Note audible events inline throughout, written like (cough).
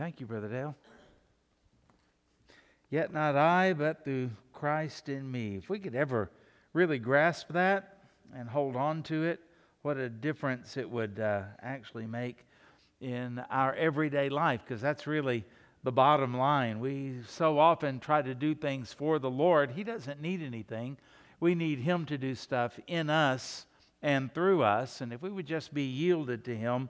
Thank you, Brother Dale. Yet not I, but through Christ in me. If we could ever really grasp that and hold on to it, what a difference it would uh, actually make in our everyday life, because that's really the bottom line. We so often try to do things for the Lord. He doesn't need anything. We need Him to do stuff in us and through us. And if we would just be yielded to Him,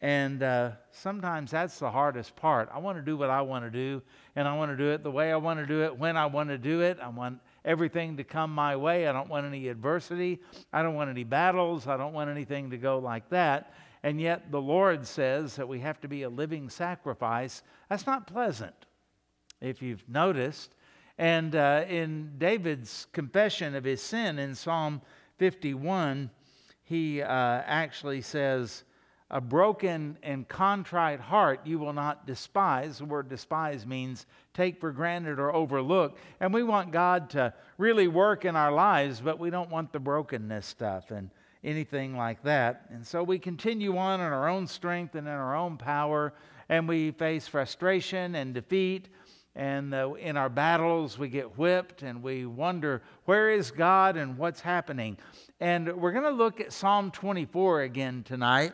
and uh, sometimes that's the hardest part. I want to do what I want to do, and I want to do it the way I want to do it, when I want to do it. I want everything to come my way. I don't want any adversity. I don't want any battles. I don't want anything to go like that. And yet, the Lord says that we have to be a living sacrifice. That's not pleasant, if you've noticed. And uh, in David's confession of his sin in Psalm 51, he uh, actually says, a broken and contrite heart you will not despise. The word despise means take for granted or overlook. And we want God to really work in our lives, but we don't want the brokenness stuff and anything like that. And so we continue on in our own strength and in our own power, and we face frustration and defeat. And uh, in our battles, we get whipped and we wonder, where is God and what's happening? And we're going to look at Psalm 24 again tonight.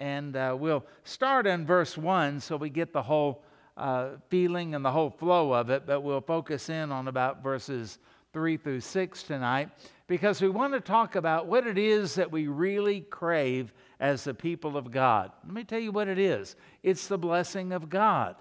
And uh, we'll start in verse 1 so we get the whole uh, feeling and the whole flow of it, but we'll focus in on about verses 3 through 6 tonight because we want to talk about what it is that we really crave as the people of God. Let me tell you what it is it's the blessing of God.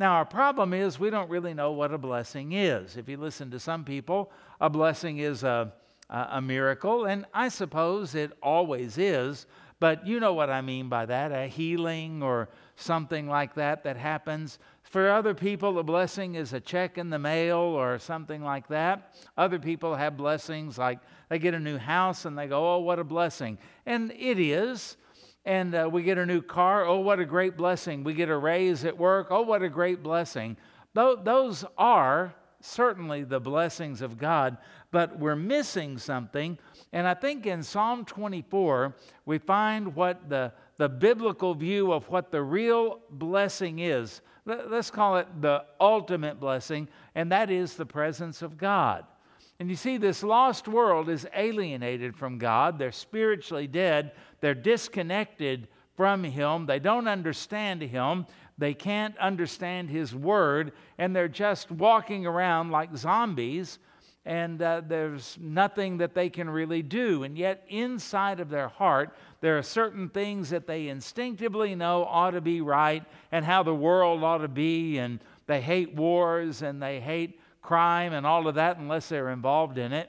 Now, our problem is we don't really know what a blessing is. If you listen to some people, a blessing is a, a miracle, and I suppose it always is. But you know what I mean by that a healing or something like that that happens. For other people, a blessing is a check in the mail or something like that. Other people have blessings like they get a new house and they go, oh, what a blessing. And it is. And uh, we get a new car, oh, what a great blessing. We get a raise at work, oh, what a great blessing. Those are certainly the blessings of God, but we're missing something and I think in Psalm 24, we find what the, the biblical view of what the real blessing is. Let's call it the ultimate blessing, and that is the presence of God. And you see, this lost world is alienated from God. They're spiritually dead. They're disconnected from Him. They don't understand Him. They can't understand His Word. And they're just walking around like zombies and uh, there's nothing that they can really do. And yet, inside of their heart, there are certain things that they instinctively know ought to be right and how the world ought to be. And they hate wars and they hate crime and all of that unless they're involved in it.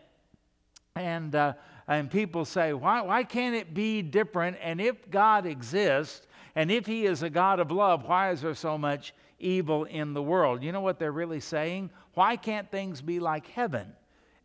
And, uh, and people say, why, why can't it be different? And if God exists, and if He is a God of love, why is there so much evil in the world? You know what they're really saying? Why can't things be like heaven?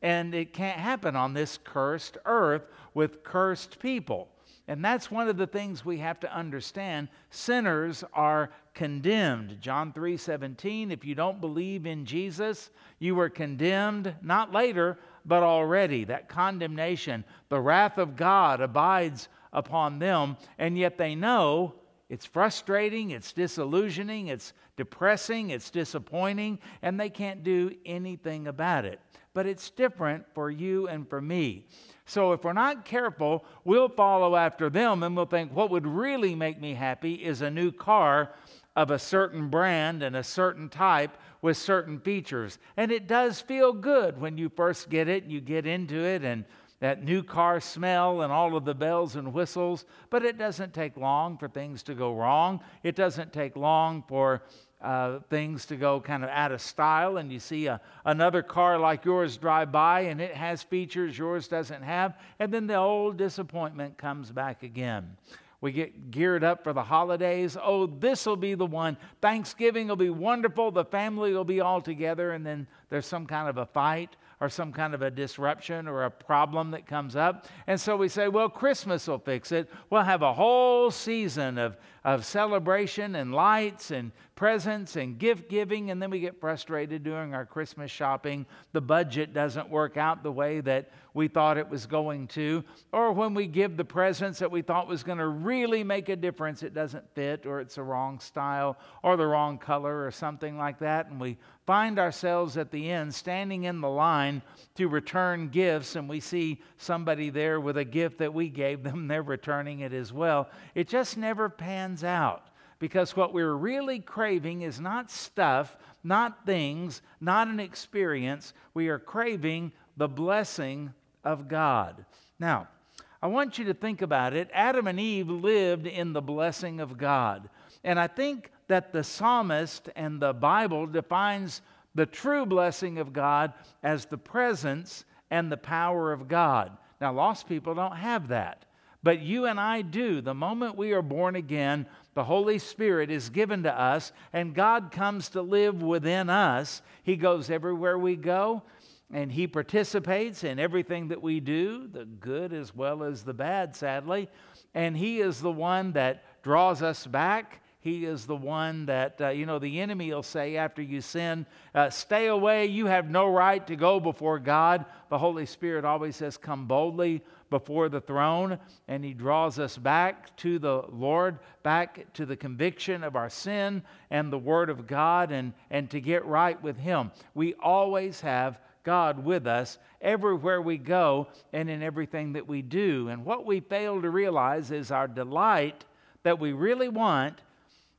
And it can't happen on this cursed earth with cursed people. And that's one of the things we have to understand. Sinners are condemned. John 3 17, if you don't believe in Jesus, you were condemned, not later, but already. That condemnation, the wrath of God abides upon them, and yet they know it's frustrating, it's disillusioning, it's depressing, it's disappointing, and they can't do anything about it but it's different for you and for me. So if we're not careful, we'll follow after them and we'll think what would really make me happy is a new car of a certain brand and a certain type with certain features. And it does feel good when you first get it, you get into it, and that new car smell and all of the bells and whistles. But it doesn't take long for things to go wrong. It doesn't take long for uh, things to go kind of out of style, and you see a, another car like yours drive by and it has features yours doesn't have, and then the old disappointment comes back again. We get geared up for the holidays. Oh, this will be the one. Thanksgiving will be wonderful. The family will be all together, and then there's some kind of a fight or some kind of a disruption or a problem that comes up. And so we say, well, Christmas will fix it. We'll have a whole season of, of celebration and lights and presents and gift giving, and then we get frustrated during our Christmas shopping. The budget doesn't work out the way that we thought it was going to. Or when we give the presents that we thought was going to really make a difference, it doesn't fit, or it's the wrong style, or the wrong color, or something like that. And we find ourselves at the end standing in the line to return gifts, and we see somebody there with a gift that we gave them, (laughs) they're returning it as well. It just never pans out because what we're really craving is not stuff, not things, not an experience. We are craving the blessing of God. Now, I want you to think about it. Adam and Eve lived in the blessing of God. And I think that the psalmist and the Bible defines the true blessing of God as the presence and the power of God. Now, lost people don't have that. But you and I do. The moment we are born again, the Holy Spirit is given to us, and God comes to live within us. He goes everywhere we go, and He participates in everything that we do, the good as well as the bad, sadly. And He is the one that draws us back. He is the one that, uh, you know, the enemy will say after you sin, uh, stay away, you have no right to go before God. The Holy Spirit always says, come boldly before the throne, and He draws us back to the Lord, back to the conviction of our sin and the Word of God, and, and to get right with Him. We always have God with us everywhere we go and in everything that we do. And what we fail to realize is our delight that we really want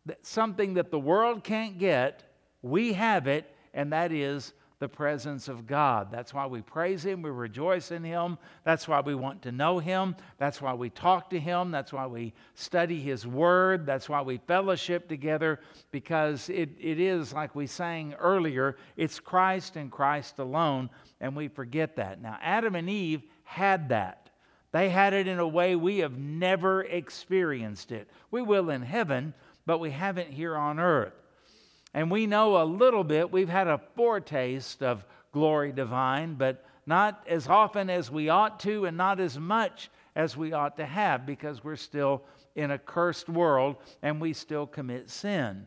that something that the world can't get, we have it, and that is the presence of God. That's why we praise Him, we rejoice in Him. That's why we want to know Him. That's why we talk to Him. That's why we study His Word. That's why we fellowship together, because it, it is, like we sang earlier, it's Christ and Christ alone, and we forget that. Now, Adam and Eve had that. They had it in a way we have never experienced it. We will in heaven, but we haven't here on earth. And we know a little bit, we've had a foretaste of glory divine, but not as often as we ought to, and not as much as we ought to have, because we're still in a cursed world and we still commit sin.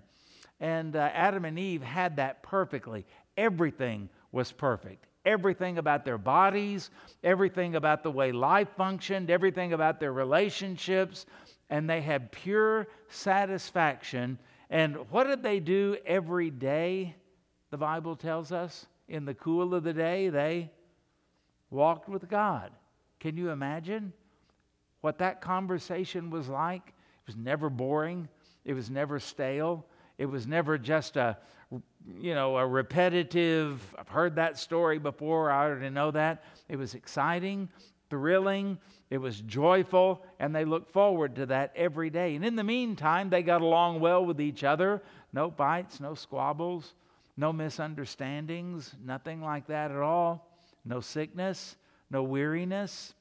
And uh, Adam and Eve had that perfectly. Everything was perfect. Everything about their bodies, everything about the way life functioned, everything about their relationships, and they had pure satisfaction. And what did they do every day? The Bible tells us in the cool of the day, they walked with God. Can you imagine what that conversation was like? It was never boring, it was never stale, it was never just a you know, a repetitive, I've heard that story before, I already know that. It was exciting, thrilling, it was joyful, and they looked forward to that every day. And in the meantime, they got along well with each other. No fights, no squabbles, no misunderstandings, nothing like that at all. No sickness, no weariness.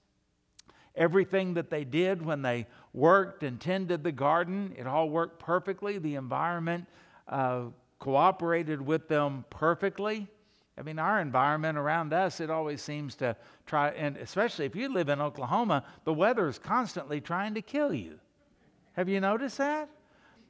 Everything that they did when they worked and tended the garden, it all worked perfectly. The environment uh, cooperated with them perfectly. I mean, our environment around us, it always seems to try, and especially if you live in Oklahoma, the weather is constantly trying to kill you. Have you noticed that?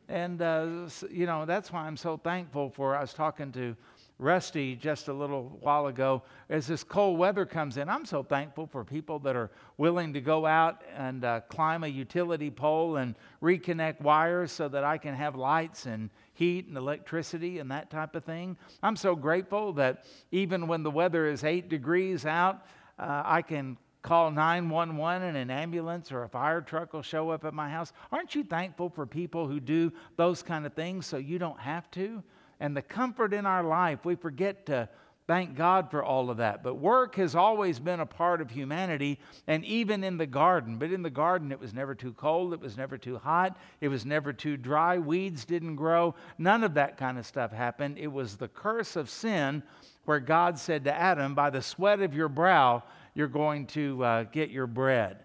And, uh, you know, that's why I'm so thankful for. I was talking to Rusty just a little while ago. As this cold weather comes in, I'm so thankful for people that are willing to go out and uh, climb a utility pole and reconnect wires so that I can have lights and heat and electricity and that type of thing. I'm so grateful that even when the weather is eight degrees out, uh, I can call 911 and an ambulance or a fire truck will show up at my house. Aren't you thankful for people who do those kind of things so you don't have to? And the comfort in our life, we forget to Thank God for all of that. But work has always been a part of humanity, and even in the garden. But in the garden, it was never too cold, it was never too hot, it was never too dry, weeds didn't grow. None of that kind of stuff happened. It was the curse of sin where God said to Adam, By the sweat of your brow, you're going to uh, get your bread.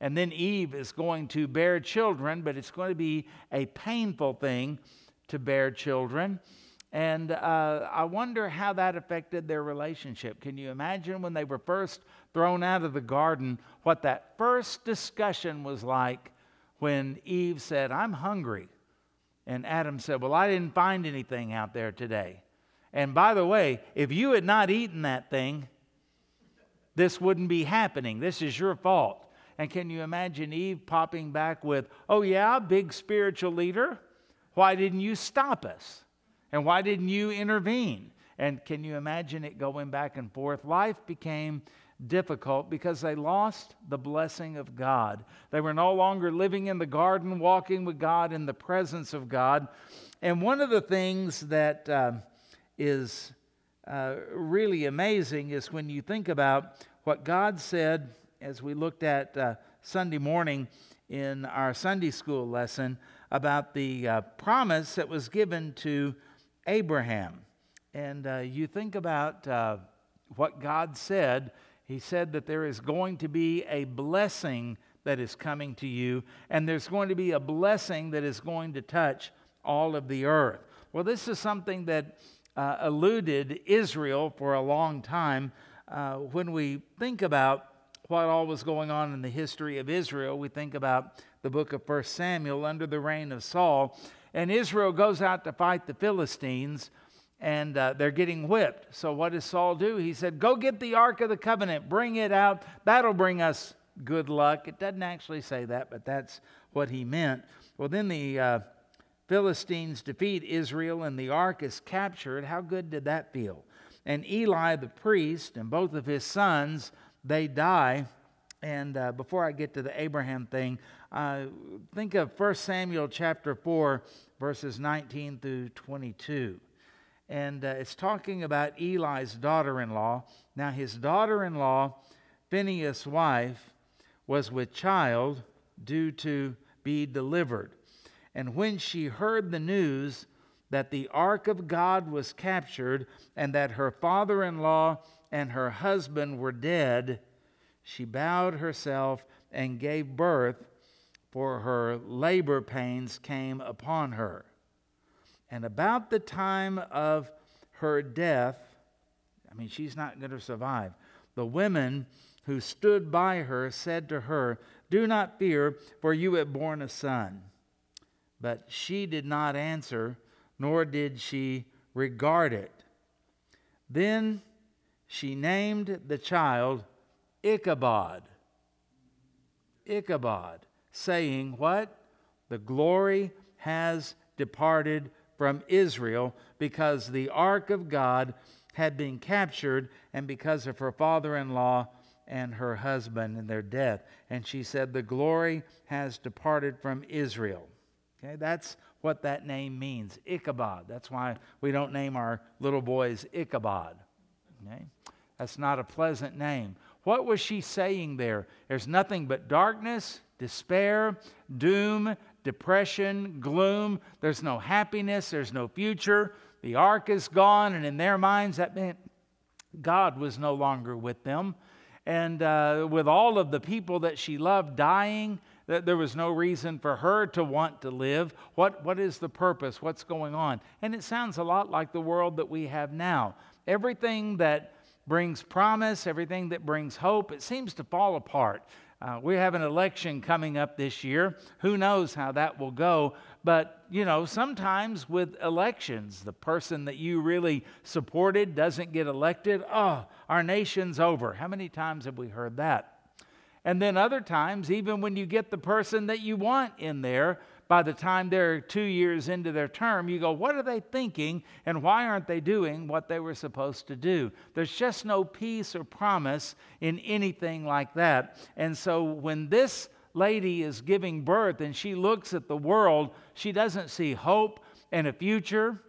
And then Eve is going to bear children, but it's going to be a painful thing to bear children. And uh, I wonder how that affected their relationship. Can you imagine when they were first thrown out of the garden, what that first discussion was like when Eve said, I'm hungry. And Adam said, Well, I didn't find anything out there today. And by the way, if you had not eaten that thing, this wouldn't be happening. This is your fault. And can you imagine Eve popping back with, Oh, yeah, big spiritual leader? Why didn't you stop us? And why didn't you intervene? And can you imagine it going back and forth? Life became difficult because they lost the blessing of God. They were no longer living in the garden, walking with God in the presence of God. And one of the things that uh, is uh, really amazing is when you think about what God said as we looked at uh, Sunday morning in our Sunday school lesson about the uh, promise that was given to Abraham. And uh, you think about uh, what God said. He said that there is going to be a blessing that is coming to you, and there's going to be a blessing that is going to touch all of the earth. Well, this is something that uh, eluded Israel for a long time. Uh, when we think about what all was going on in the history of Israel, we think about the book of 1 Samuel under the reign of Saul. And Israel goes out to fight the Philistines, and uh, they're getting whipped. So, what does Saul do? He said, Go get the Ark of the Covenant, bring it out. That'll bring us good luck. It doesn't actually say that, but that's what he meant. Well, then the uh, Philistines defeat Israel, and the ark is captured. How good did that feel? And Eli the priest and both of his sons they die. And uh, before I get to the Abraham thing, uh, think of 1 Samuel chapter 4, verses 19 through 22. And uh, it's talking about Eli's daughter in law. Now, his daughter in law, Phinehas' wife, was with child due to be delivered. And when she heard the news that the ark of God was captured and that her father in law and her husband were dead, she bowed herself and gave birth, for her labor pains came upon her. And about the time of her death, I mean, she's not going to survive. The women who stood by her said to her, Do not fear, for you have borne a son. But she did not answer, nor did she regard it. Then she named the child Ichabod. Ichabod, saying, What? The glory has departed from Israel because the ark of God had been captured and because of her father in law and her husband and their death. And she said, The glory has departed from Israel. Okay, that's what that name means Ichabod. That's why we don't name our little boys Ichabod. Okay? That's not a pleasant name. What was she saying there? There's nothing but darkness, despair, doom, depression, gloom. There's no happiness, there's no future. The ark is gone, and in their minds, that meant God was no longer with them. And uh, with all of the people that she loved dying, that there was no reason for her to want to live. What, what is the purpose? What's going on? And it sounds a lot like the world that we have now. Everything that brings promise, everything that brings hope, it seems to fall apart. Uh, we have an election coming up this year. Who knows how that will go? But, you know, sometimes with elections, the person that you really supported doesn't get elected. Oh, our nation's over. How many times have we heard that? And then other times, even when you get the person that you want in there, by the time they're two years into their term, you go, what are they thinking and why aren't they doing what they were supposed to do? There's just no peace or promise in anything like that. And so when this lady is giving birth and she looks at the world, she doesn't see hope and a future.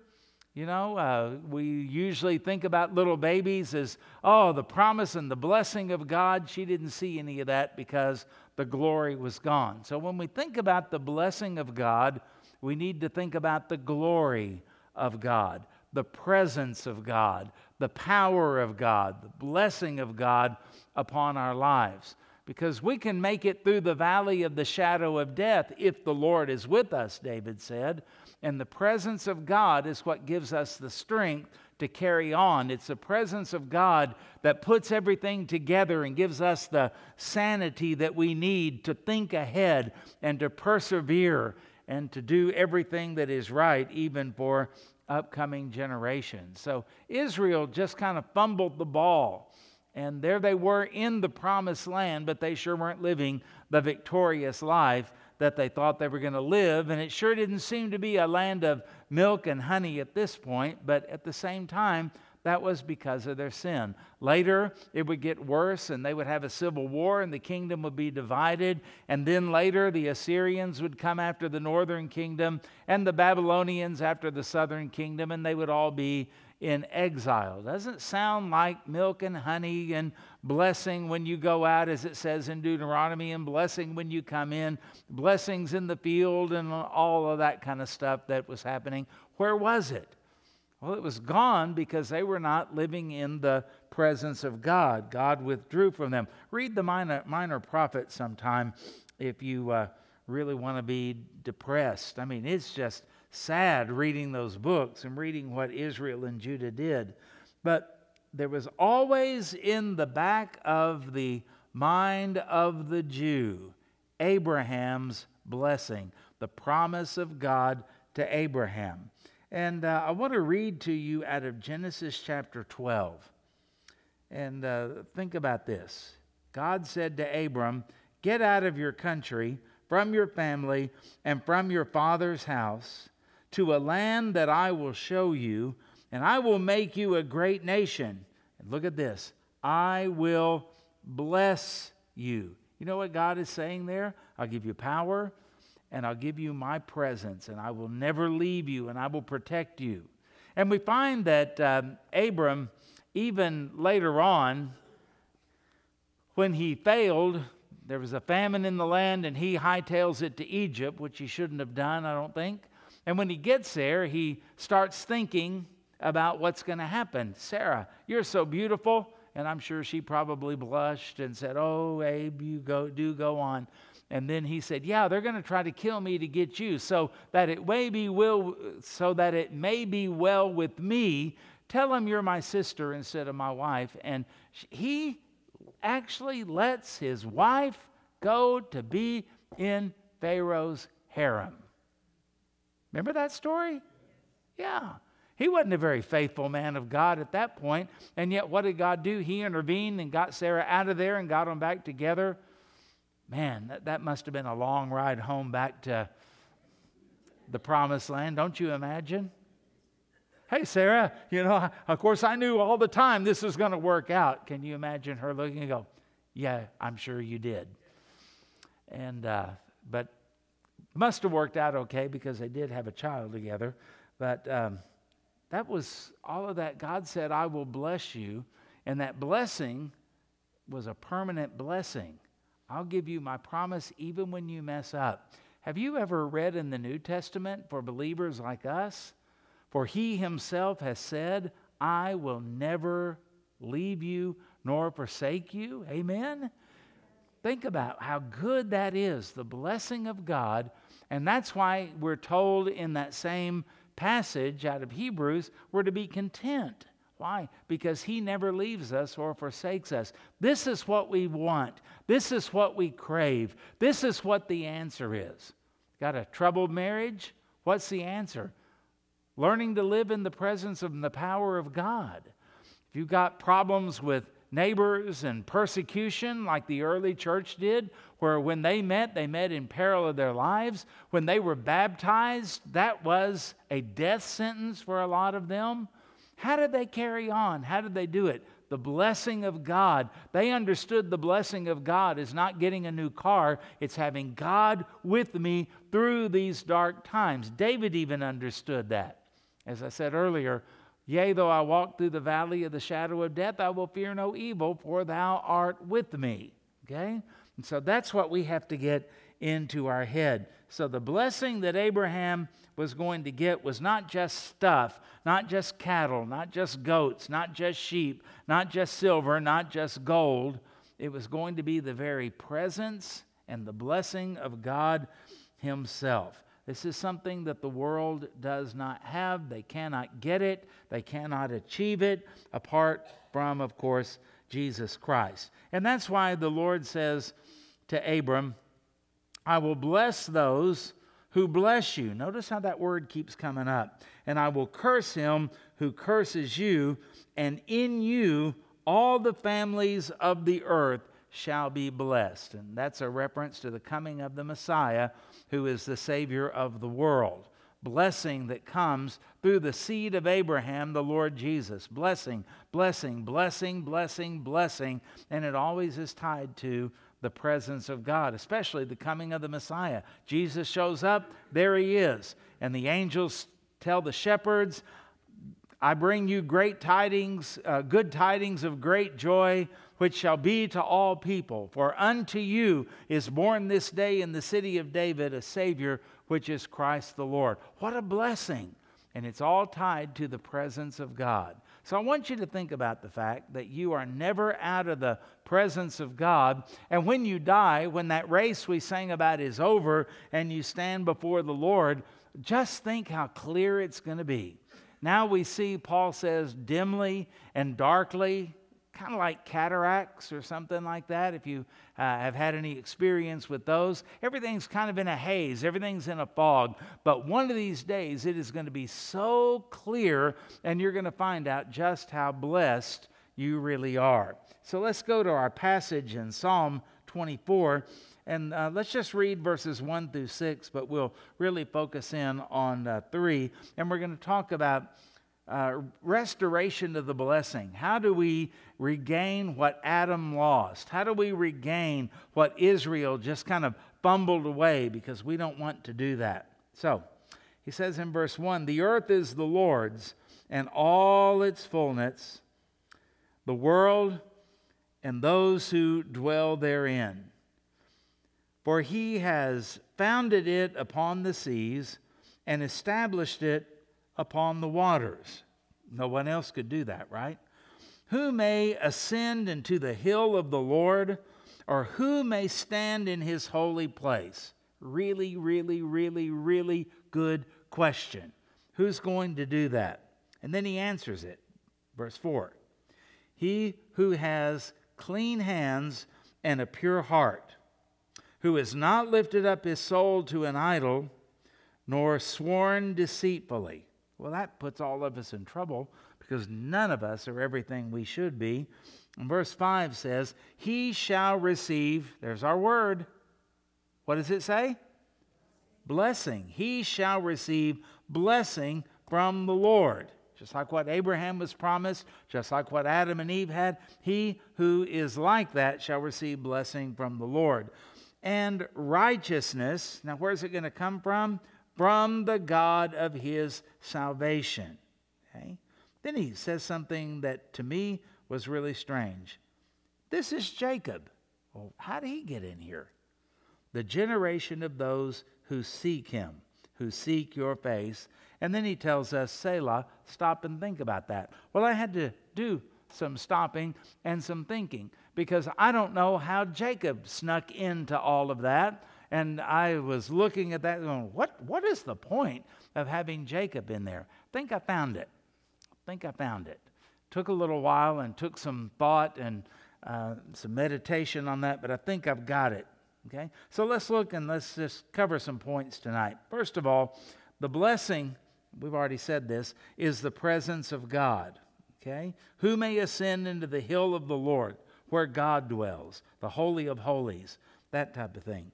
You know, uh, we usually think about little babies as, oh, the promise and the blessing of God. She didn't see any of that because the glory was gone. So when we think about the blessing of God, we need to think about the glory of God, the presence of God, the power of God, the blessing of God upon our lives. Because we can make it through the valley of the shadow of death if the Lord is with us, David said. And the presence of God is what gives us the strength to carry on. It's the presence of God that puts everything together and gives us the sanity that we need to think ahead and to persevere and to do everything that is right, even for upcoming generations. So Israel just kind of fumbled the ball. And there they were in the promised land, but they sure weren't living the victorious life that they thought they were going to live. And it sure didn't seem to be a land of milk and honey at this point, but at the same time, that was because of their sin. Later, it would get worse and they would have a civil war and the kingdom would be divided. And then later, the Assyrians would come after the northern kingdom and the Babylonians after the southern kingdom, and they would all be in exile. Doesn't sound like milk and honey and blessing when you go out, as it says in Deuteronomy, and blessing when you come in, blessings in the field, and all of that kind of stuff that was happening. Where was it? Well, it was gone because they were not living in the presence of God. God withdrew from them. Read the minor, minor prophet sometime if you uh, really want to be depressed. I mean, it's just sad reading those books and reading what Israel and Judah did. But there was always in the back of the mind of the Jew Abraham's blessing, the promise of God to Abraham. And uh, I want to read to you out of Genesis chapter 12. And uh, think about this God said to Abram, Get out of your country, from your family, and from your father's house to a land that I will show you, and I will make you a great nation. And look at this I will bless you. You know what God is saying there? I'll give you power, and I'll give you my presence, and I will never leave you, and I will protect you. And we find that um, Abram, even later on, when he failed, there was a famine in the land, and he hightails it to Egypt, which he shouldn't have done, I don't think. And when he gets there, he starts thinking about what's going to happen. Sarah, you're so beautiful. And I'm sure she probably blushed and said, Oh, Abe, you go, do go on. And then he said, "Yeah, they're going to try to kill me to get you, so that it may be will, so that it may be well with me. Tell him you're my sister instead of my wife." And he actually lets his wife go to be in Pharaoh's harem. Remember that story? Yeah. He wasn't a very faithful man of God at that point, and yet what did God do? He intervened and got Sarah out of there and got them back together. Man, that, that must have been a long ride home back to the promised land, don't you imagine? Hey, Sarah, you know, of course, I knew all the time this was going to work out. Can you imagine her looking and go, Yeah, I'm sure you did. And, uh, but must have worked out okay because they did have a child together. But um, that was all of that. God said, I will bless you. And that blessing was a permanent blessing. I'll give you my promise even when you mess up. Have you ever read in the New Testament for believers like us? For he himself has said, I will never leave you nor forsake you. Amen? Think about how good that is, the blessing of God. And that's why we're told in that same passage out of Hebrews, we're to be content. Why? Because He never leaves us or forsakes us. This is what we want. This is what we crave. This is what the answer is. Got a troubled marriage? What's the answer? Learning to live in the presence of the power of God. If you've got problems with neighbors and persecution like the early church did, where when they met, they met in peril of their lives. When they were baptized, that was a death sentence for a lot of them. How did they carry on? How did they do it? The blessing of God. They understood the blessing of God is not getting a new car, it's having God with me through these dark times. David even understood that. As I said earlier, Yea, though I walk through the valley of the shadow of death, I will fear no evil, for thou art with me. Okay? And so that's what we have to get into our head. So the blessing that Abraham was going to get was not just stuff, not just cattle, not just goats, not just sheep, not just silver, not just gold. It was going to be the very presence and the blessing of God Himself. This is something that the world does not have. They cannot get it, they cannot achieve it apart from, of course, Jesus Christ. And that's why the Lord says to Abram, I will bless those who bless you. Notice how that word keeps coming up. And I will curse him who curses you, and in you all the families of the earth shall be blessed. And that's a reference to the coming of the Messiah, who is the Savior of the world. Blessing that comes through the seed of Abraham, the Lord Jesus. Blessing, blessing, blessing, blessing, blessing. And it always is tied to the presence of God, especially the coming of the Messiah. Jesus shows up, there he is. And the angels tell the shepherds, I bring you great tidings, uh, good tidings of great joy, which shall be to all people. For unto you is born this day in the city of David a Savior, which is Christ the Lord. What a blessing! And it's all tied to the presence of God. So I want you to think about the fact that you are never out of the presence of God. And when you die, when that race we sang about is over and you stand before the Lord, just think how clear it's going to be. Now we see, Paul says, dimly and darkly, kind of like cataracts or something like that. If you uh, have had any experience with those, everything's kind of in a haze, everything's in a fog. But one of these days, it is going to be so clear, and you're going to find out just how blessed you really are. So let's go to our passage in Psalm 24. And uh, let's just read verses 1 through 6, but we'll really focus in on uh, 3. And we're going to talk about uh, restoration of the blessing. How do we regain what Adam lost? How do we regain what Israel just kind of fumbled away because we don't want to do that? So, he says in verse 1 The earth is the Lord's and all its fullness, the world and those who dwell therein. For he has founded it upon the seas and established it upon the waters. No one else could do that, right? Who may ascend into the hill of the Lord, or who may stand in his holy place? Really, really, really, really good question. Who's going to do that? And then he answers it. Verse 4 He who has clean hands and a pure heart who has not lifted up his soul to an idol, nor sworn deceitfully. Well, that puts all of us in trouble because none of us are everything we should be. And verse 5 says, He shall receive, there's our word. What does it say? Blessing. He shall receive blessing from the Lord. Just like what Abraham was promised, just like what Adam and Eve had, he who is like that shall receive blessing from the Lord and righteousness. Now, where's it going to come from? From the God of his salvation. Okay? Then he says something that to me was really strange. This is Jacob. Well, how did he get in here? The generation of those who seek him, who seek your face. And then he tells us, Selah, stop and think about that. Well, I had to do some stopping and some thinking because I don't know how Jacob snuck into all of that. And I was looking at that going, what, what is the point of having Jacob in there? I think I found it. I think I found it. Took a little while and took some thought and uh, some meditation on that, but I think I've got it. Okay? So let's look and let's just cover some points tonight. First of all, the blessing, we've already said this, is the presence of God. Okay? Who may ascend into the hill of the Lord? Where God dwells, the Holy of Holies, that type of thing.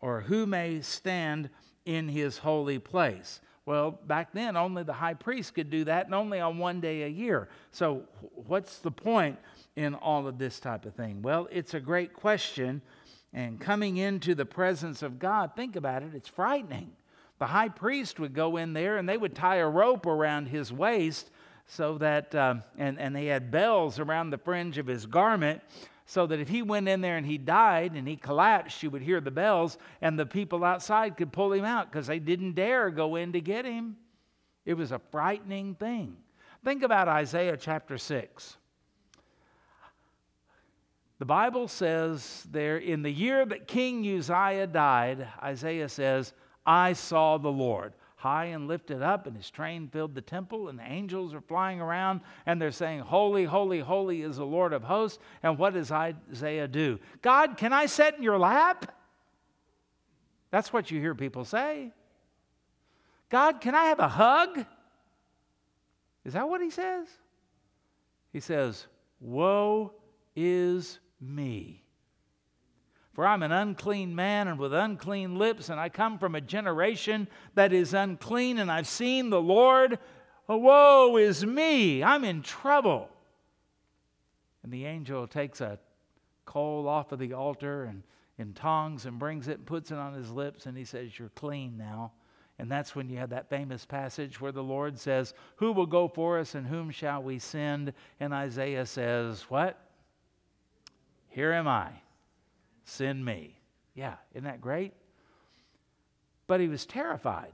Or who may stand in his holy place? Well, back then, only the high priest could do that, and only on one day a year. So, what's the point in all of this type of thing? Well, it's a great question. And coming into the presence of God, think about it, it's frightening. The high priest would go in there and they would tie a rope around his waist so that, uh, and, and he had bells around the fringe of his garment so that if he went in there and he died and he collapsed, you would hear the bells, and the people outside could pull him out because they didn't dare go in to get him. It was a frightening thing. Think about Isaiah chapter 6. The Bible says there, in the year that King Uzziah died, Isaiah says, I saw the Lord high and lifted up, and his train filled the temple, and the angels are flying around, and they're saying, Holy, holy, holy is the Lord of hosts. And what does Isaiah do? God, can I sit in your lap? That's what you hear people say. God, can I have a hug? Is that what he says? He says, Woe is me. For I'm an unclean man and with unclean lips, and I come from a generation that is unclean, and I've seen the Lord. Woe is me. I'm in trouble. And the angel takes a coal off of the altar and in tongs and brings it and puts it on his lips, and he says, You're clean now. And that's when you have that famous passage where the Lord says, Who will go for us and whom shall we send? And Isaiah says, What? Here am I. Send me. Yeah, isn't that great? But he was terrified.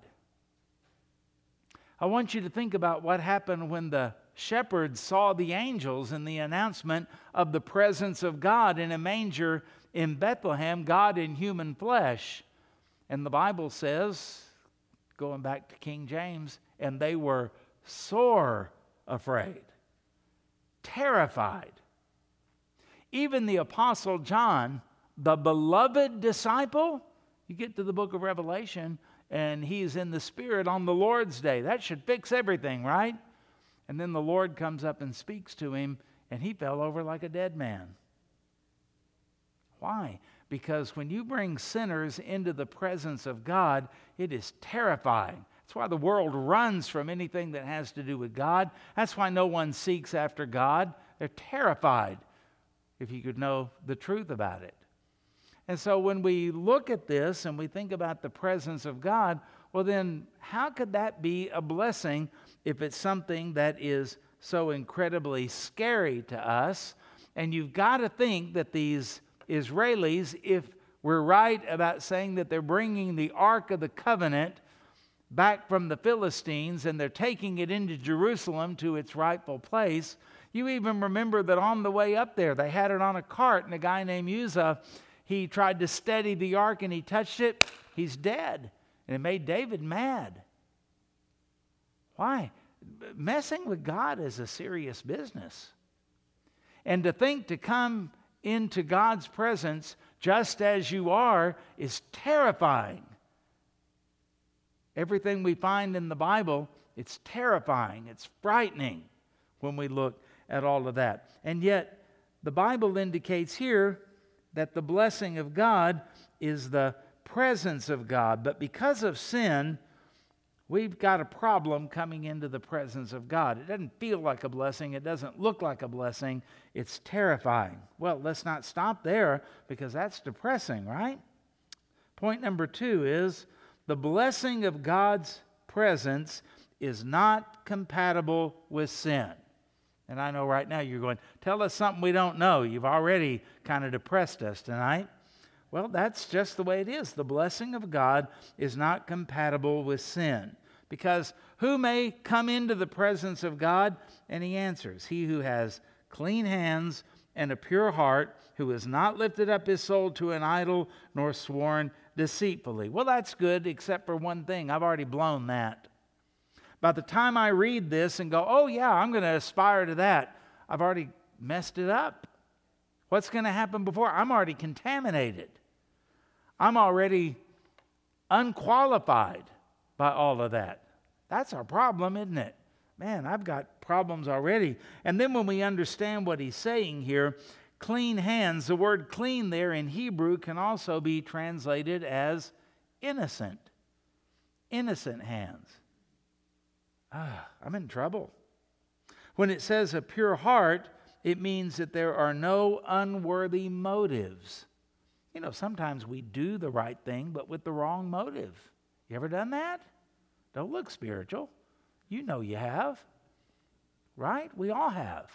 I want you to think about what happened when the shepherds saw the angels and the announcement of the presence of God in a manger in Bethlehem, God in human flesh. And the Bible says, going back to King James, and they were sore afraid, terrified. Even the Apostle John, the beloved disciple, you get to the book of Revelation, and he's in the Spirit on the Lord's day. That should fix everything, right? And then the Lord comes up and speaks to him, and he fell over like a dead man. Why? because when you bring sinners into the presence of God, it is terrifying. That's why the world runs from anything that has to do with God. That's why no one seeks after God. They're terrified if you could know the truth about it. And so when we look at this and we think about the presence of God, well, then how could that be a blessing if it's something that is so incredibly scary to us? And you've got to think that these Israelis, if we're right about saying that they're bringing the Ark of the Covenant back from the Philistines and they're taking it into Jerusalem to its rightful place, you even remember that on the way up there, they had it on a cart, and a guy named Uzzah, he tried to steady the ark and he touched it, he's dead. And it made David mad. Why? Messing with God is a serious business. And to think to come into God's presence just as you are is terrifying. Everything we find in the Bible, it's terrifying, it's frightening when we look at all of that. And yet, the Bible indicates here that the blessing of God is the presence of God. But because of sin, we've got a problem coming into the presence of God. It doesn't feel like a blessing, it doesn't look like a blessing, it's terrifying. Well, let's not stop there because that's depressing, right? Point number two is the blessing of God's presence is not compatible with sin. And I know right now you're going, tell us something we don't know. You've already kind of depressed us tonight. Well, that's just the way it is. The blessing of God is not compatible with sin. Because who may come into the presence of God? And he answers, He who has clean hands and a pure heart, who has not lifted up his soul to an idol nor sworn deceitfully. Well, that's good, except for one thing. I've already blown that. By the time I read this and go, oh, yeah, I'm going to aspire to that, I've already messed it up. What's going to happen before? I'm already contaminated. I'm already unqualified by all of that. That's our problem, isn't it? Man, I've got problems already. And then when we understand what he's saying here, clean hands, the word clean there in Hebrew can also be translated as innocent. Innocent hands. Ah, I'm in trouble. When it says a pure heart, it means that there are no unworthy motives. You know, sometimes we do the right thing, but with the wrong motive. You ever done that? Don't look spiritual. You know you have. Right? We all have.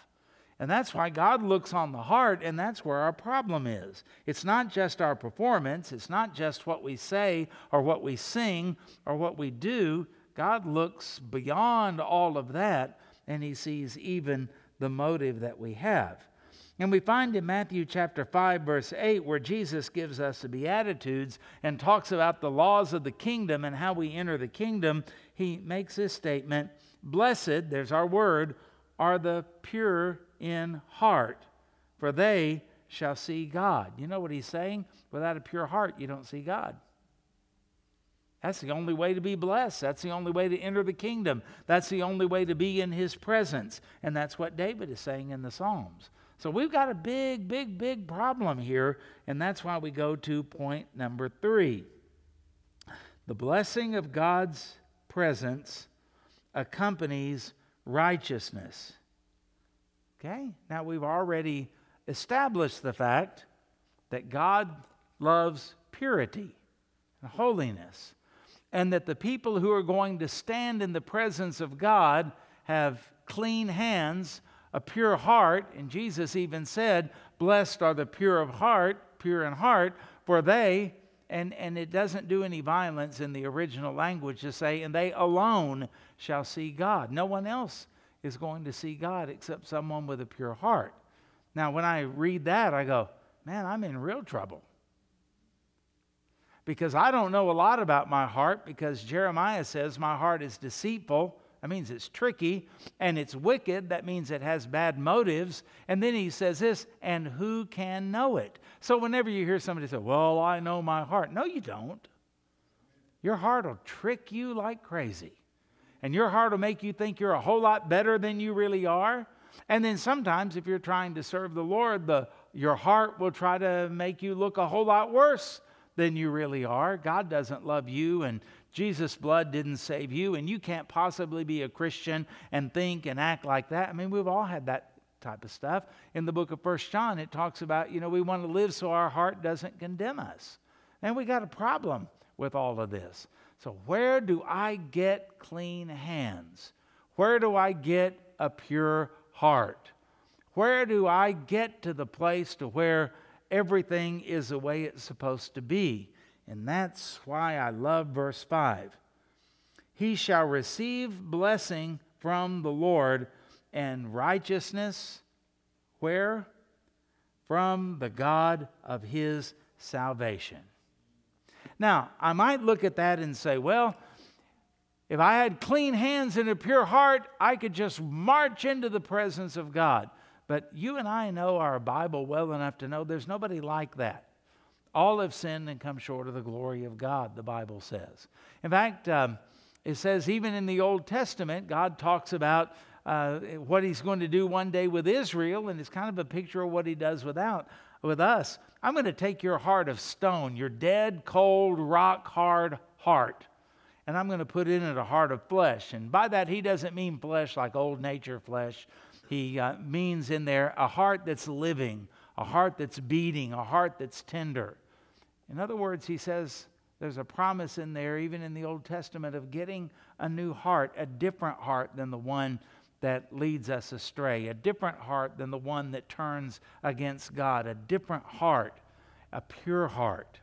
And that's why God looks on the heart, and that's where our problem is. It's not just our performance, it's not just what we say or what we sing or what we do. God looks beyond all of that, and He sees even the motive that we have. And we find in Matthew chapter 5, verse 8, where Jesus gives us the Beatitudes and talks about the laws of the kingdom and how we enter the kingdom, he makes this statement Blessed, there's our word, are the pure in heart, for they shall see God. You know what he's saying? Without a pure heart, you don't see God. That's the only way to be blessed. That's the only way to enter the kingdom. That's the only way to be in his presence. And that's what David is saying in the Psalms. So we've got a big, big, big problem here. And that's why we go to point number three. The blessing of God's presence accompanies righteousness. Okay? Now we've already established the fact that God loves purity and holiness, and that the people who are going to stand in the presence of God have clean hands, a pure heart, and Jesus even said, Blessed are the pure of heart, pure in heart, for they, and, and it doesn't do any violence in the original language to say, and they alone shall see God. No one else is going to see God except someone with a pure heart. Now, when I read that, I go, man, I'm in real trouble. Because I don't know a lot about my heart because Jeremiah says my heart is deceitful. That means it's tricky and it's wicked. That means it has bad motives. And then he says this, and who can know it? So whenever you hear somebody say, Well, I know my heart, no, you don't. Your heart will trick you like crazy. And your heart will make you think you're a whole lot better than you really are. And then sometimes, if you're trying to serve the Lord, the, your heart will try to make you look a whole lot worse than you really are. God doesn't love you, and Jesus' blood didn't save you, and you can't possibly be a Christian and think and act like that. I mean, we've all had that type of stuff. In the book of First John, it talks about, you know, we want to live so our heart doesn't condemn us. And we got a problem with all of this. So, where do I get clean hands? Where do I get a pure heart? Where do I get to the place to where everything is the way it's supposed to be? And that's why I love verse 5. He shall receive blessing from the Lord and righteousness where? From the God of his salvation. Now, I might look at that and say, well, if I had clean hands and a pure heart, I could just march into the presence of God. But you and I know our Bible well enough to know there's nobody like that. All have sinned and come short of the glory of God, the Bible says. In fact, um, it says even in the Old Testament, God talks about uh, what he's going to do one day with Israel, and it's kind of a picture of what he does without, with us. I'm going to take your heart of stone, your dead, cold, rock hard heart and I'm going to put in it a heart of flesh. And by that, he doesn't mean flesh like old nature flesh. He uh, means in there a heart that's living, a heart that's beating, a heart that's tender. In other words, he says there's a promise in there, even in the Old Testament, of getting a new heart, a different heart than the one that leads us astray, a different heart than the one that turns against God, a different heart, a pure heart.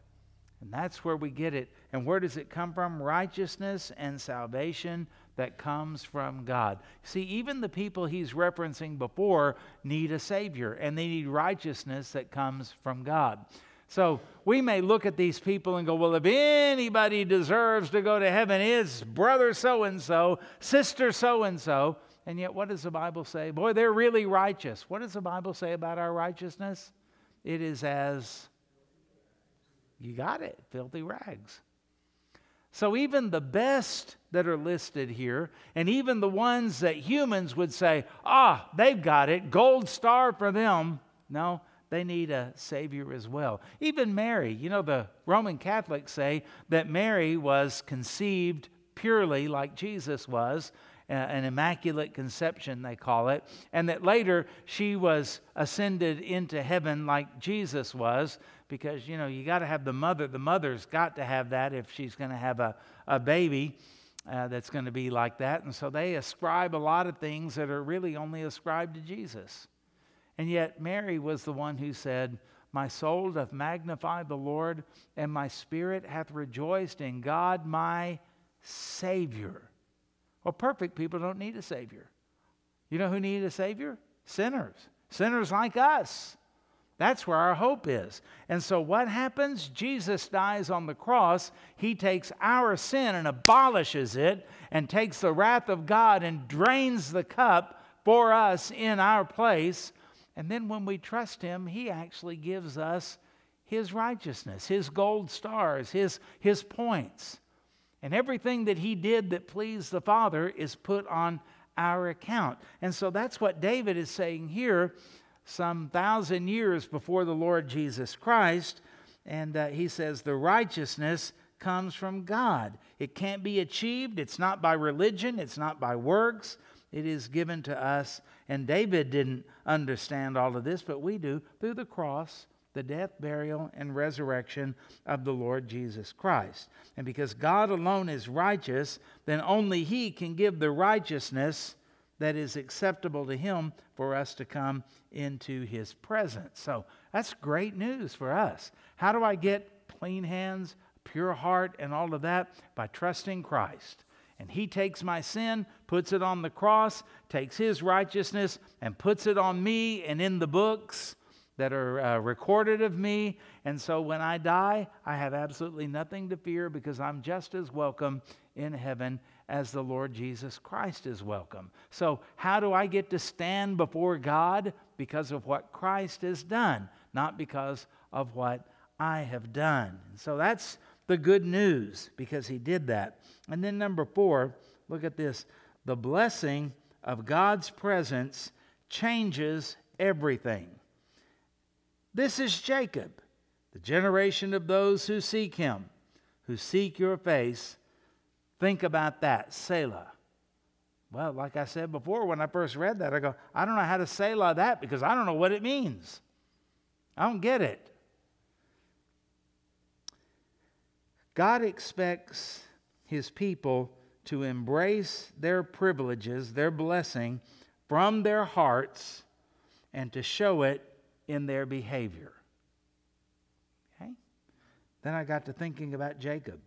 And that's where we get it. And where does it come from? Righteousness and salvation that comes from God. See, even the people he's referencing before need a Savior, and they need righteousness that comes from God. So we may look at these people and go, well, if anybody deserves to go to heaven, it's brother so and so, sister so and so. And yet, what does the Bible say? Boy, they're really righteous. What does the Bible say about our righteousness? It is as you got it, filthy rags. So, even the best that are listed here, and even the ones that humans would say, ah, they've got it, gold star for them. No, they need a Savior as well. Even Mary, you know, the Roman Catholics say that Mary was conceived purely like Jesus was, an immaculate conception, they call it, and that later she was ascended into heaven like Jesus was because you know you got to have the mother the mother's got to have that if she's going to have a, a baby uh, that's going to be like that. And so they ascribe a lot of things that are really only ascribed to jesus. And yet mary was the one who said my soul doth magnify the lord and my spirit hath rejoiced in god my savior. Well perfect people don't need a savior. You know who need a savior? Sinners. Sinners like us that's where our hope is. And so, what happens? Jesus dies on the cross. He takes our sin and abolishes it, and takes the wrath of God and drains the cup for us in our place. And then, when we trust Him, He actually gives us His righteousness, His gold stars, His, his points. And everything that he did that pleased the Father is put on our account. And so that's what David is saying here, some thousand years before the Lord Jesus Christ. And uh, he says, The righteousness comes from God. It can't be achieved. It's not by religion, it's not by works. It is given to us. And David didn't understand all of this, but we do through the cross, the death, burial, and resurrection of the Lord Jesus Christ. And because God alone is righteous, then only He can give the righteousness that is acceptable to Him for us to come into His presence. So that's great news for us. How do I get clean hands, pure heart, and all of that? By trusting Christ. And he takes my sin, puts it on the cross, takes his righteousness, and puts it on me and in the books that are uh, recorded of me. And so when I die, I have absolutely nothing to fear because I'm just as welcome in heaven as the Lord Jesus Christ is welcome. So, how do I get to stand before God? Because of what Christ has done, not because of what I have done. And so that's the good news because he did that. And then, number four, look at this the blessing of God's presence changes everything. This is Jacob, the generation of those who seek him, who seek your face. Think about that, Selah. Well, like I said before, when I first read that, I go, I don't know how to Selah that because I don't know what it means. I don't get it. God expects his people to embrace their privileges, their blessing from their hearts, and to show it in their behavior. Okay? Then I got to thinking about Jacob.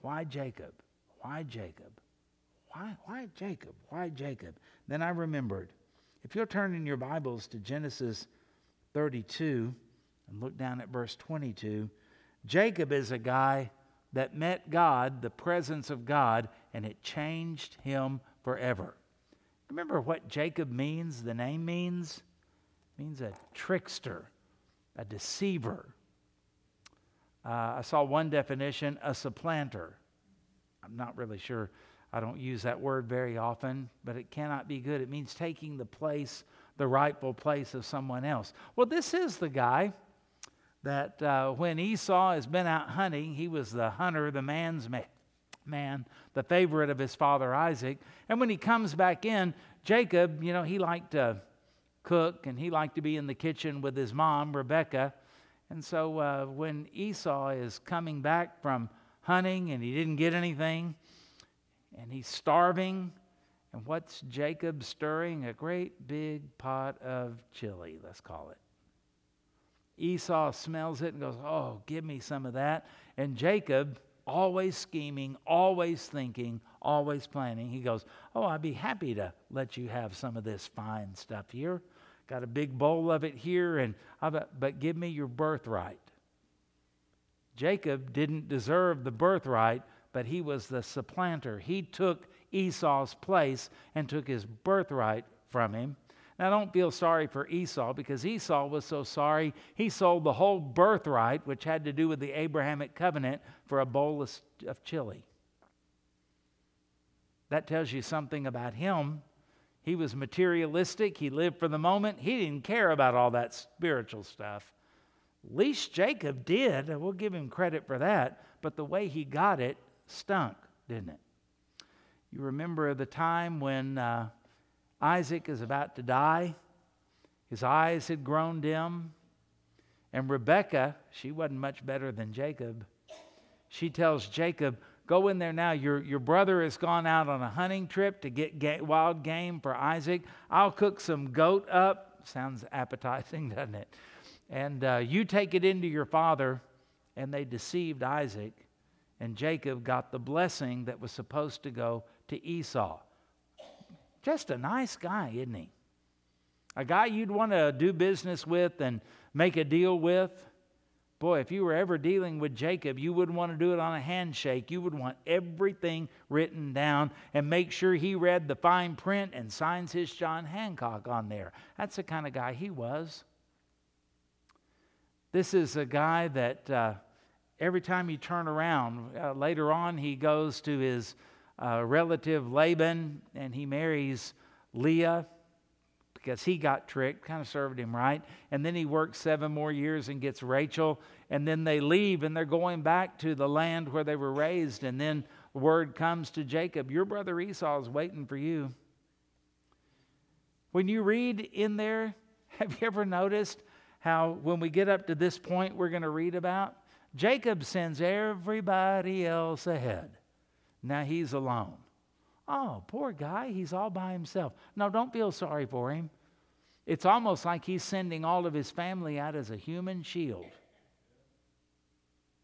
Why Jacob? Why Jacob? Why, why Jacob? Why Jacob? Then I remembered. If you'll turn in your Bibles to Genesis 32 and look down at verse 22, Jacob is a guy that met God, the presence of God, and it changed him forever. Remember what Jacob means? The name means? It means a trickster, a deceiver. Uh, I saw one definition, a supplanter. I'm not really sure. I don't use that word very often, but it cannot be good. It means taking the place, the rightful place of someone else. Well, this is the guy that uh, when Esau has been out hunting, he was the hunter, the man's man, man, the favorite of his father Isaac. And when he comes back in, Jacob, you know, he liked to cook and he liked to be in the kitchen with his mom, Rebecca. And so uh, when Esau is coming back from hunting and he didn't get anything, and he's starving, and what's Jacob stirring? A great big pot of chili, let's call it. Esau smells it and goes, Oh, give me some of that. And Jacob, always scheming, always thinking, always planning, he goes, Oh, I'd be happy to let you have some of this fine stuff here. Got a big bowl of it here, and but give me your birthright. Jacob didn't deserve the birthright, but he was the supplanter. He took Esau's place and took his birthright from him. Now, don't feel sorry for Esau because Esau was so sorry he sold the whole birthright, which had to do with the Abrahamic covenant, for a bowl of, of chili. That tells you something about him. He was materialistic, he lived for the moment, he didn't care about all that spiritual stuff. Least Jacob did, we'll give him credit for that, but the way he got it stunk, didn't it? You remember the time when. Uh, Isaac is about to die. His eyes had grown dim. And Rebecca, she wasn't much better than Jacob. She tells Jacob, Go in there now. Your, your brother has gone out on a hunting trip to get ga- wild game for Isaac. I'll cook some goat up. Sounds appetizing, (laughs) doesn't it? And uh, you take it into your father. And they deceived Isaac. And Jacob got the blessing that was supposed to go to Esau. Just a nice guy, isn't he? A guy you'd want to do business with and make a deal with. Boy, if you were ever dealing with Jacob, you wouldn't want to do it on a handshake. You would want everything written down and make sure he read the fine print and signs his John Hancock on there. That's the kind of guy he was. This is a guy that uh, every time you turn around. Uh, later on, he goes to his uh, relative Laban and he marries Leah because he got tricked, kind of served him right. And then he works seven more years and gets Rachel. And then they leave and they're going back to the land where they were raised. And then word comes to Jacob Your brother Esau is waiting for you. When you read in there, (laughs) have you ever noticed how when we get up to this point we're going to read about, Jacob sends everybody else ahead. Now he's alone. Oh, poor guy, he's all by himself. No, don't feel sorry for him. It's almost like he's sending all of his family out as a human shield.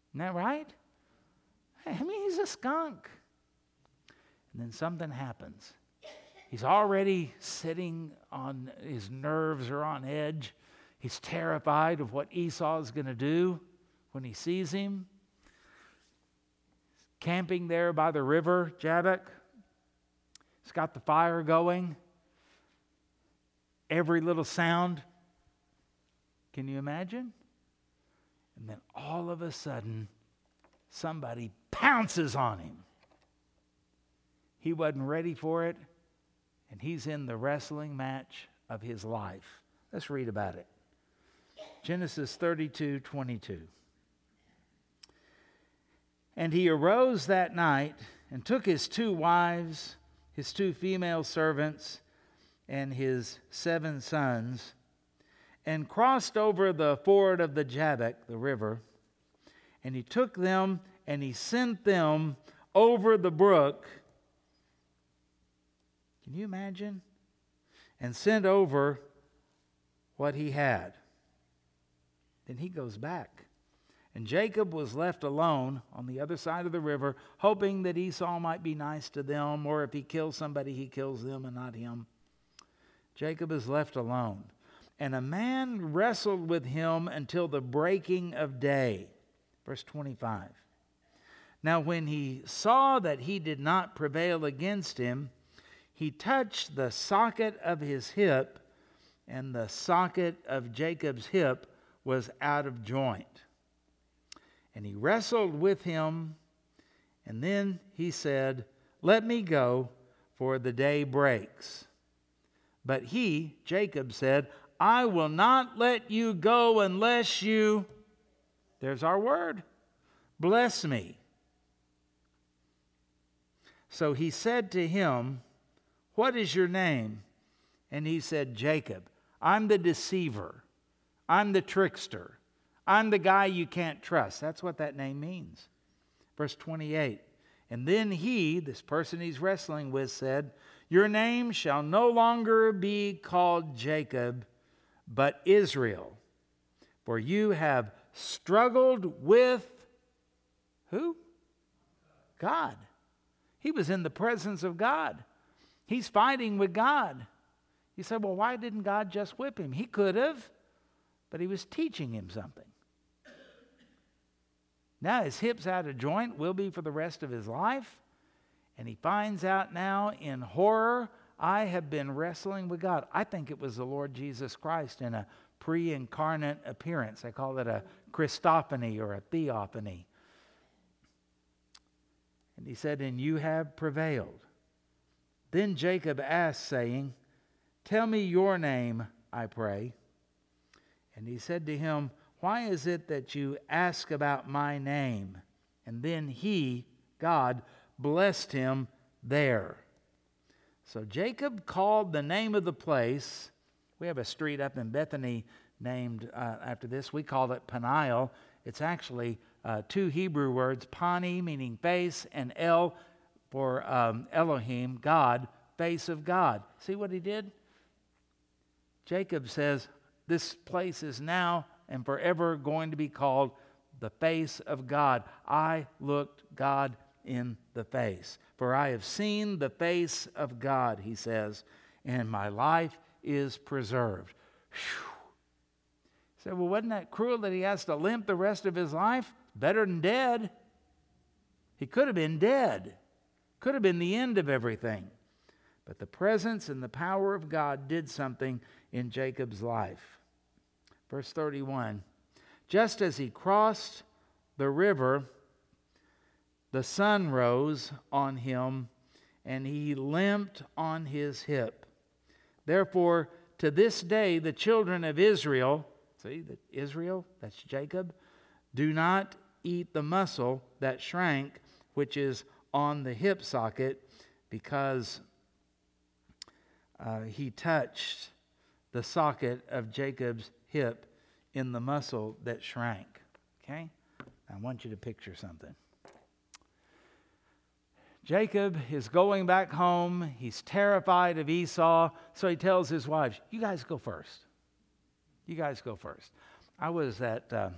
Isn't that right? I mean, he's a skunk. And then something happens. He's already sitting on his nerves are on edge. He's terrified of what Esau is going to do when he sees him. Camping there by the river Jabbok. He's got the fire going. Every little sound. Can you imagine? And then all of a sudden, somebody pounces on him. He wasn't ready for it, and he's in the wrestling match of his life. Let's read about it. Genesis 32 22. And he arose that night and took his two wives his two female servants, and his seven sons, and crossed over the ford of the Jabbok, the river. And he took them and he sent them over the brook. Can you imagine? And sent over what he had. Then he goes back. And Jacob was left alone on the other side of the river, hoping that Esau might be nice to them, or if he kills somebody, he kills them and not him. Jacob is left alone. And a man wrestled with him until the breaking of day. Verse 25. Now, when he saw that he did not prevail against him, he touched the socket of his hip, and the socket of Jacob's hip was out of joint. And he wrestled with him. And then he said, Let me go, for the day breaks. But he, Jacob, said, I will not let you go unless you, there's our word, bless me. So he said to him, What is your name? And he said, Jacob. I'm the deceiver. I'm the trickster. I'm the guy you can't trust. That's what that name means. Verse 28. And then he, this person he's wrestling with, said, Your name shall no longer be called Jacob, but Israel. For you have struggled with who? God. He was in the presence of God. He's fighting with God. You said, Well, why didn't God just whip him? He could have, but he was teaching him something. Now his hip's out of joint, will be for the rest of his life. And he finds out now in horror, I have been wrestling with God. I think it was the Lord Jesus Christ in a pre incarnate appearance. I call it a Christophany or a theophany. And he said, And you have prevailed. Then Jacob asked, saying, Tell me your name, I pray. And he said to him, why is it that you ask about my name? And then he, God, blessed him there. So Jacob called the name of the place. We have a street up in Bethany named uh, after this. We call it Peniel. It's actually uh, two Hebrew words, Pani, meaning face, and El for um, Elohim, God, face of God. See what he did? Jacob says, This place is now and forever going to be called the face of God. I looked God in the face. For I have seen the face of God, he says, and my life is preserved. Whew. He said, Well, wasn't that cruel that he has to limp the rest of his life? Better than dead. He could have been dead, could have been the end of everything. But the presence and the power of God did something in Jacob's life. Verse 31 Just as he crossed the river, the sun rose on him, and he limped on his hip. Therefore, to this day, the children of Israel, see, that Israel, that's Jacob, do not eat the muscle that shrank, which is on the hip socket, because uh, he touched the socket of Jacob's hip in the muscle that shrank. Okay? I want you to picture something. Jacob is going back home. He's terrified of Esau, so he tells his wives, You guys go first. You guys go first. I was at uh,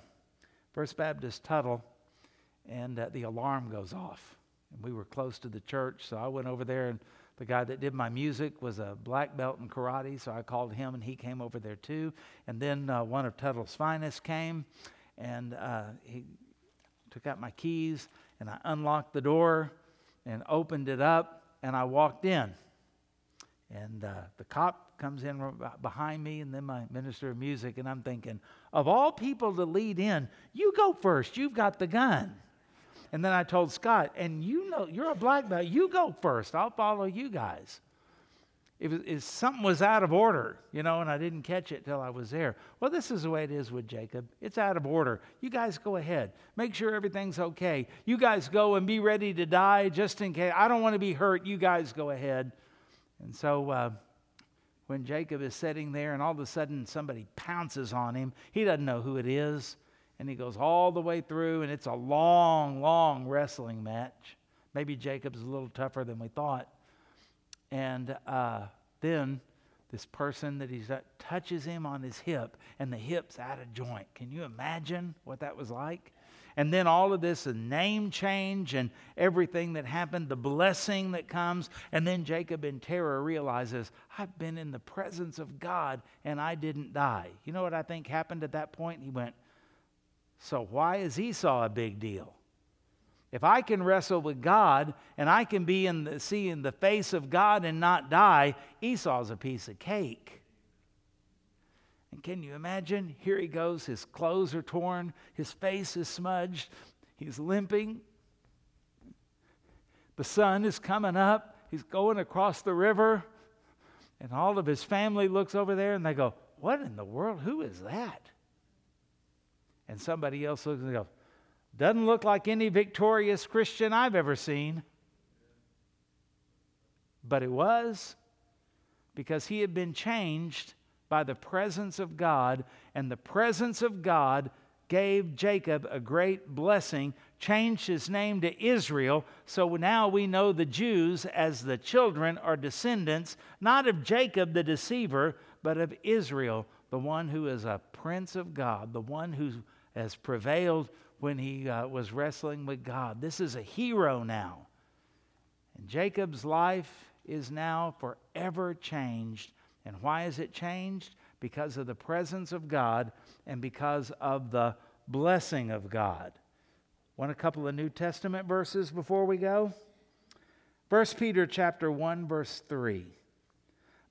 First Baptist Tuttle, and uh, the alarm goes off. And we were close to the church, so I went over there, and the guy that did my music was a black belt in karate, so I called him, and he came over there too. And then uh, one of Tuttle's finest came, and uh, he took out my keys, and I unlocked the door and opened it up, and I walked in. And uh, the cop comes in behind me, and then my minister of music, and I'm thinking, of all people to lead in, you go first. You've got the gun. And then I told Scott, and you know, you're a black belt. You go first. I'll follow you guys if, something was out of order, you know, and I didn't catch it till I was there. Well, this is the way it is with Jacob. It's out of order. You guys go ahead. Make sure everything's okay. You guys go and be ready to die just in case. I don't want to be hurt. You guys go ahead. And so uh, when Jacob is sitting there and all of a sudden somebody pounces on him, he doesn't know who it is. And he goes all the way through, and it's a long, long wrestling match. Maybe Jacob's a little tougher than we thought. And uh, then this person that he's at touches him on his hip, and the hip's out of joint. Can you imagine what that was like? And then all of this, a name change and everything that happened, the blessing that comes. And then Jacob, in terror, realizes, I've been in the presence of God and I didn't die. You know what I think happened at that point? He went, So why is Esau a big deal? If I can wrestle with God and I can be in the, see in the face of God and not die, Esau's a piece of cake. And can you imagine? Here he goes, his clothes are torn, his face is smudged, he's limping. The sun is coming up, he's going across the river, and all of his family looks over there and they go, What in the world? Who is that? And somebody else looks and goes, doesn't look like any victorious Christian I've ever seen. But it was because he had been changed by the presence of God, and the presence of God gave Jacob a great blessing, changed his name to Israel. So now we know the Jews as the children or descendants, not of Jacob the deceiver, but of Israel, the one who is a prince of God, the one who has prevailed when he uh, was wrestling with God. This is a hero now. And Jacob's life is now forever changed. And why is it changed? Because of the presence of God and because of the blessing of God. Want a couple of New Testament verses before we go? 1 Peter chapter 1 verse 3.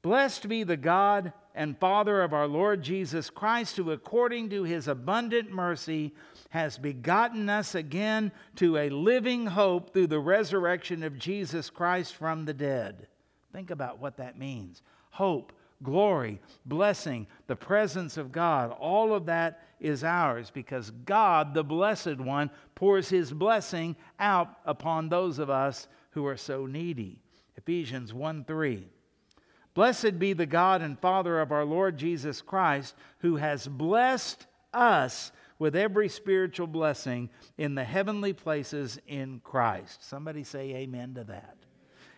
Blessed be the God and Father of our Lord Jesus Christ, who according to his abundant mercy has begotten us again to a living hope through the resurrection of Jesus Christ from the dead. Think about what that means hope, glory, blessing, the presence of God. All of that is ours because God, the Blessed One, pours his blessing out upon those of us who are so needy. Ephesians 1 3. Blessed be the God and Father of our Lord Jesus Christ, who has blessed us with every spiritual blessing in the heavenly places in Christ. Somebody say amen to that.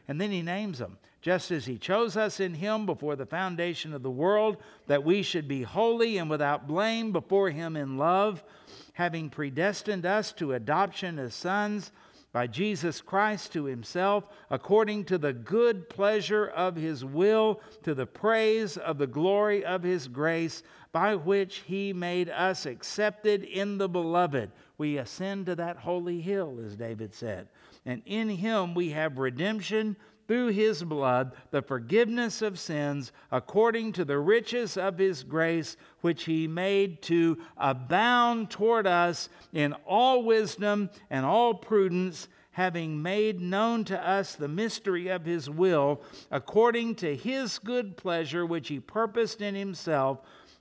And then he names them. Just as he chose us in him before the foundation of the world, that we should be holy and without blame before him in love, having predestined us to adoption as sons by Jesus Christ to himself, according to the good pleasure of his will, to the praise of the glory of his grace, by which he made us accepted in the beloved. We ascend to that holy hill, as David said. And in him we have redemption through his blood the forgiveness of sins according to the riches of his grace, which he made to abound toward us in all wisdom and all prudence, having made known to us the mystery of his will, according to his good pleasure, which he purposed in himself,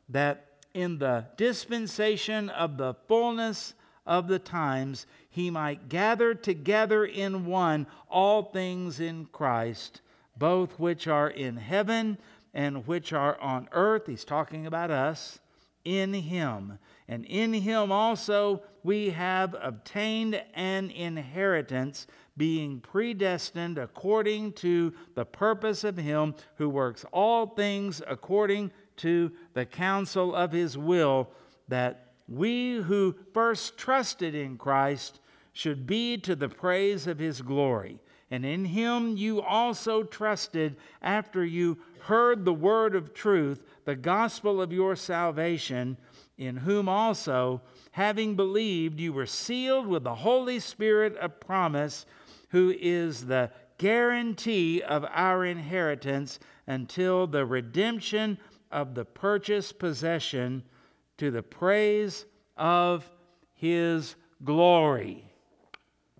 that in the dispensation of the fullness of the times, he might gather together in one all things in Christ, both which are in heaven and which are on earth. He's talking about us in him. And in him also we have obtained an inheritance, being predestined according to the purpose of him who works all things according to the counsel of his will, that we who first trusted in Christ should be to the praise of his glory. And in him you also trusted after you heard the word of truth, the gospel of your salvation, in whom also, having believed, you were sealed with the Holy Spirit of promise, who is the guarantee of our inheritance until the redemption of the purchased possession to the praise of his glory.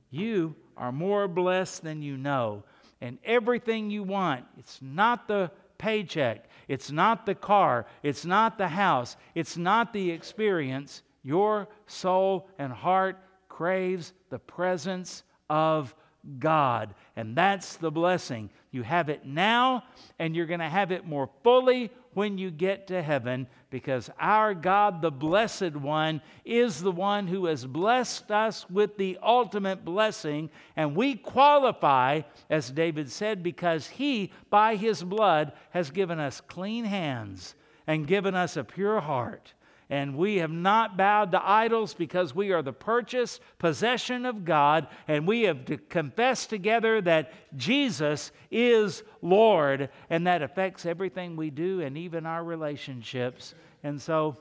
You are more blessed than you know. And everything you want, it's not the paycheck, it's not the car, it's not the house, it's not the experience. Your soul and heart craves the presence of God. And that's the blessing. You have it now, and you're going to have it more fully when you get to heaven because our God, the Blessed One, is the one who has blessed us with the ultimate blessing. And we qualify, as David said, because He, by His blood, has given us clean hands and given us a pure heart. And we have not bowed to idols because we are the purchased possession of God. And we have to confess together that Jesus is Lord. And that affects everything we do and even our relationships. And so,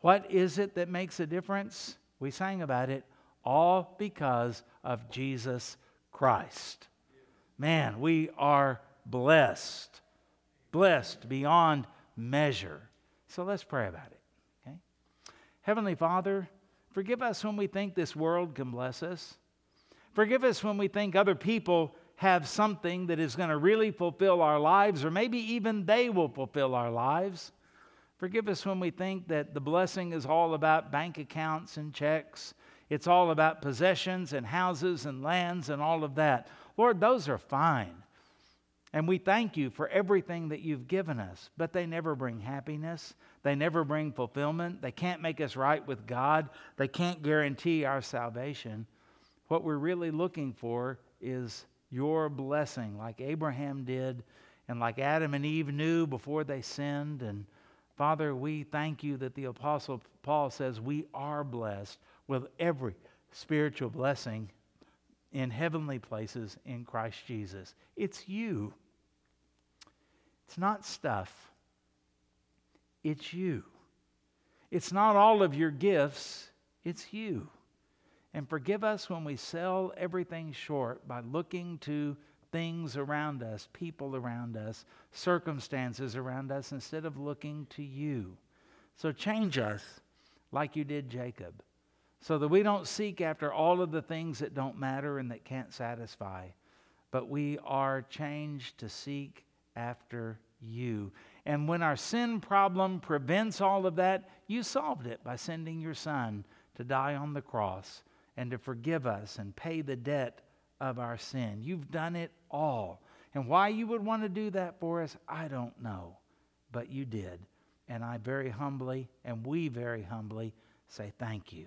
what is it that makes a difference? We sang about it all because of Jesus Christ. Man, we are blessed, blessed beyond measure. So let's pray about it. Okay? Heavenly Father, forgive us when we think this world can bless us. Forgive us when we think other people have something that is going to really fulfill our lives, or maybe even they will fulfill our lives. Forgive us when we think that the blessing is all about bank accounts and checks. It's all about possessions and houses and lands and all of that. Lord, those are fine. And we thank you for everything that you've given us, but they never bring happiness. They never bring fulfillment. They can't make us right with God. They can't guarantee our salvation. What we're really looking for is your blessing, like Abraham did, and like Adam and Eve knew before they sinned. And Father, we thank you that the Apostle Paul says we are blessed with every spiritual blessing in heavenly places in Christ Jesus. It's you. It's not stuff. It's you. It's not all of your gifts, it's you. And forgive us when we sell everything short by looking to things around us, people around us, circumstances around us, instead of looking to you. So change us like you did Jacob so that we don't seek after all of the things that don't matter and that can't satisfy, but we are changed to seek after you. And when our sin problem prevents all of that, you solved it by sending your son to die on the cross and to forgive us and pay the debt of our sin. You've done it all. And why you would want to do that for us, I don't know. But you did. And I very humbly, and we very humbly, say thank you.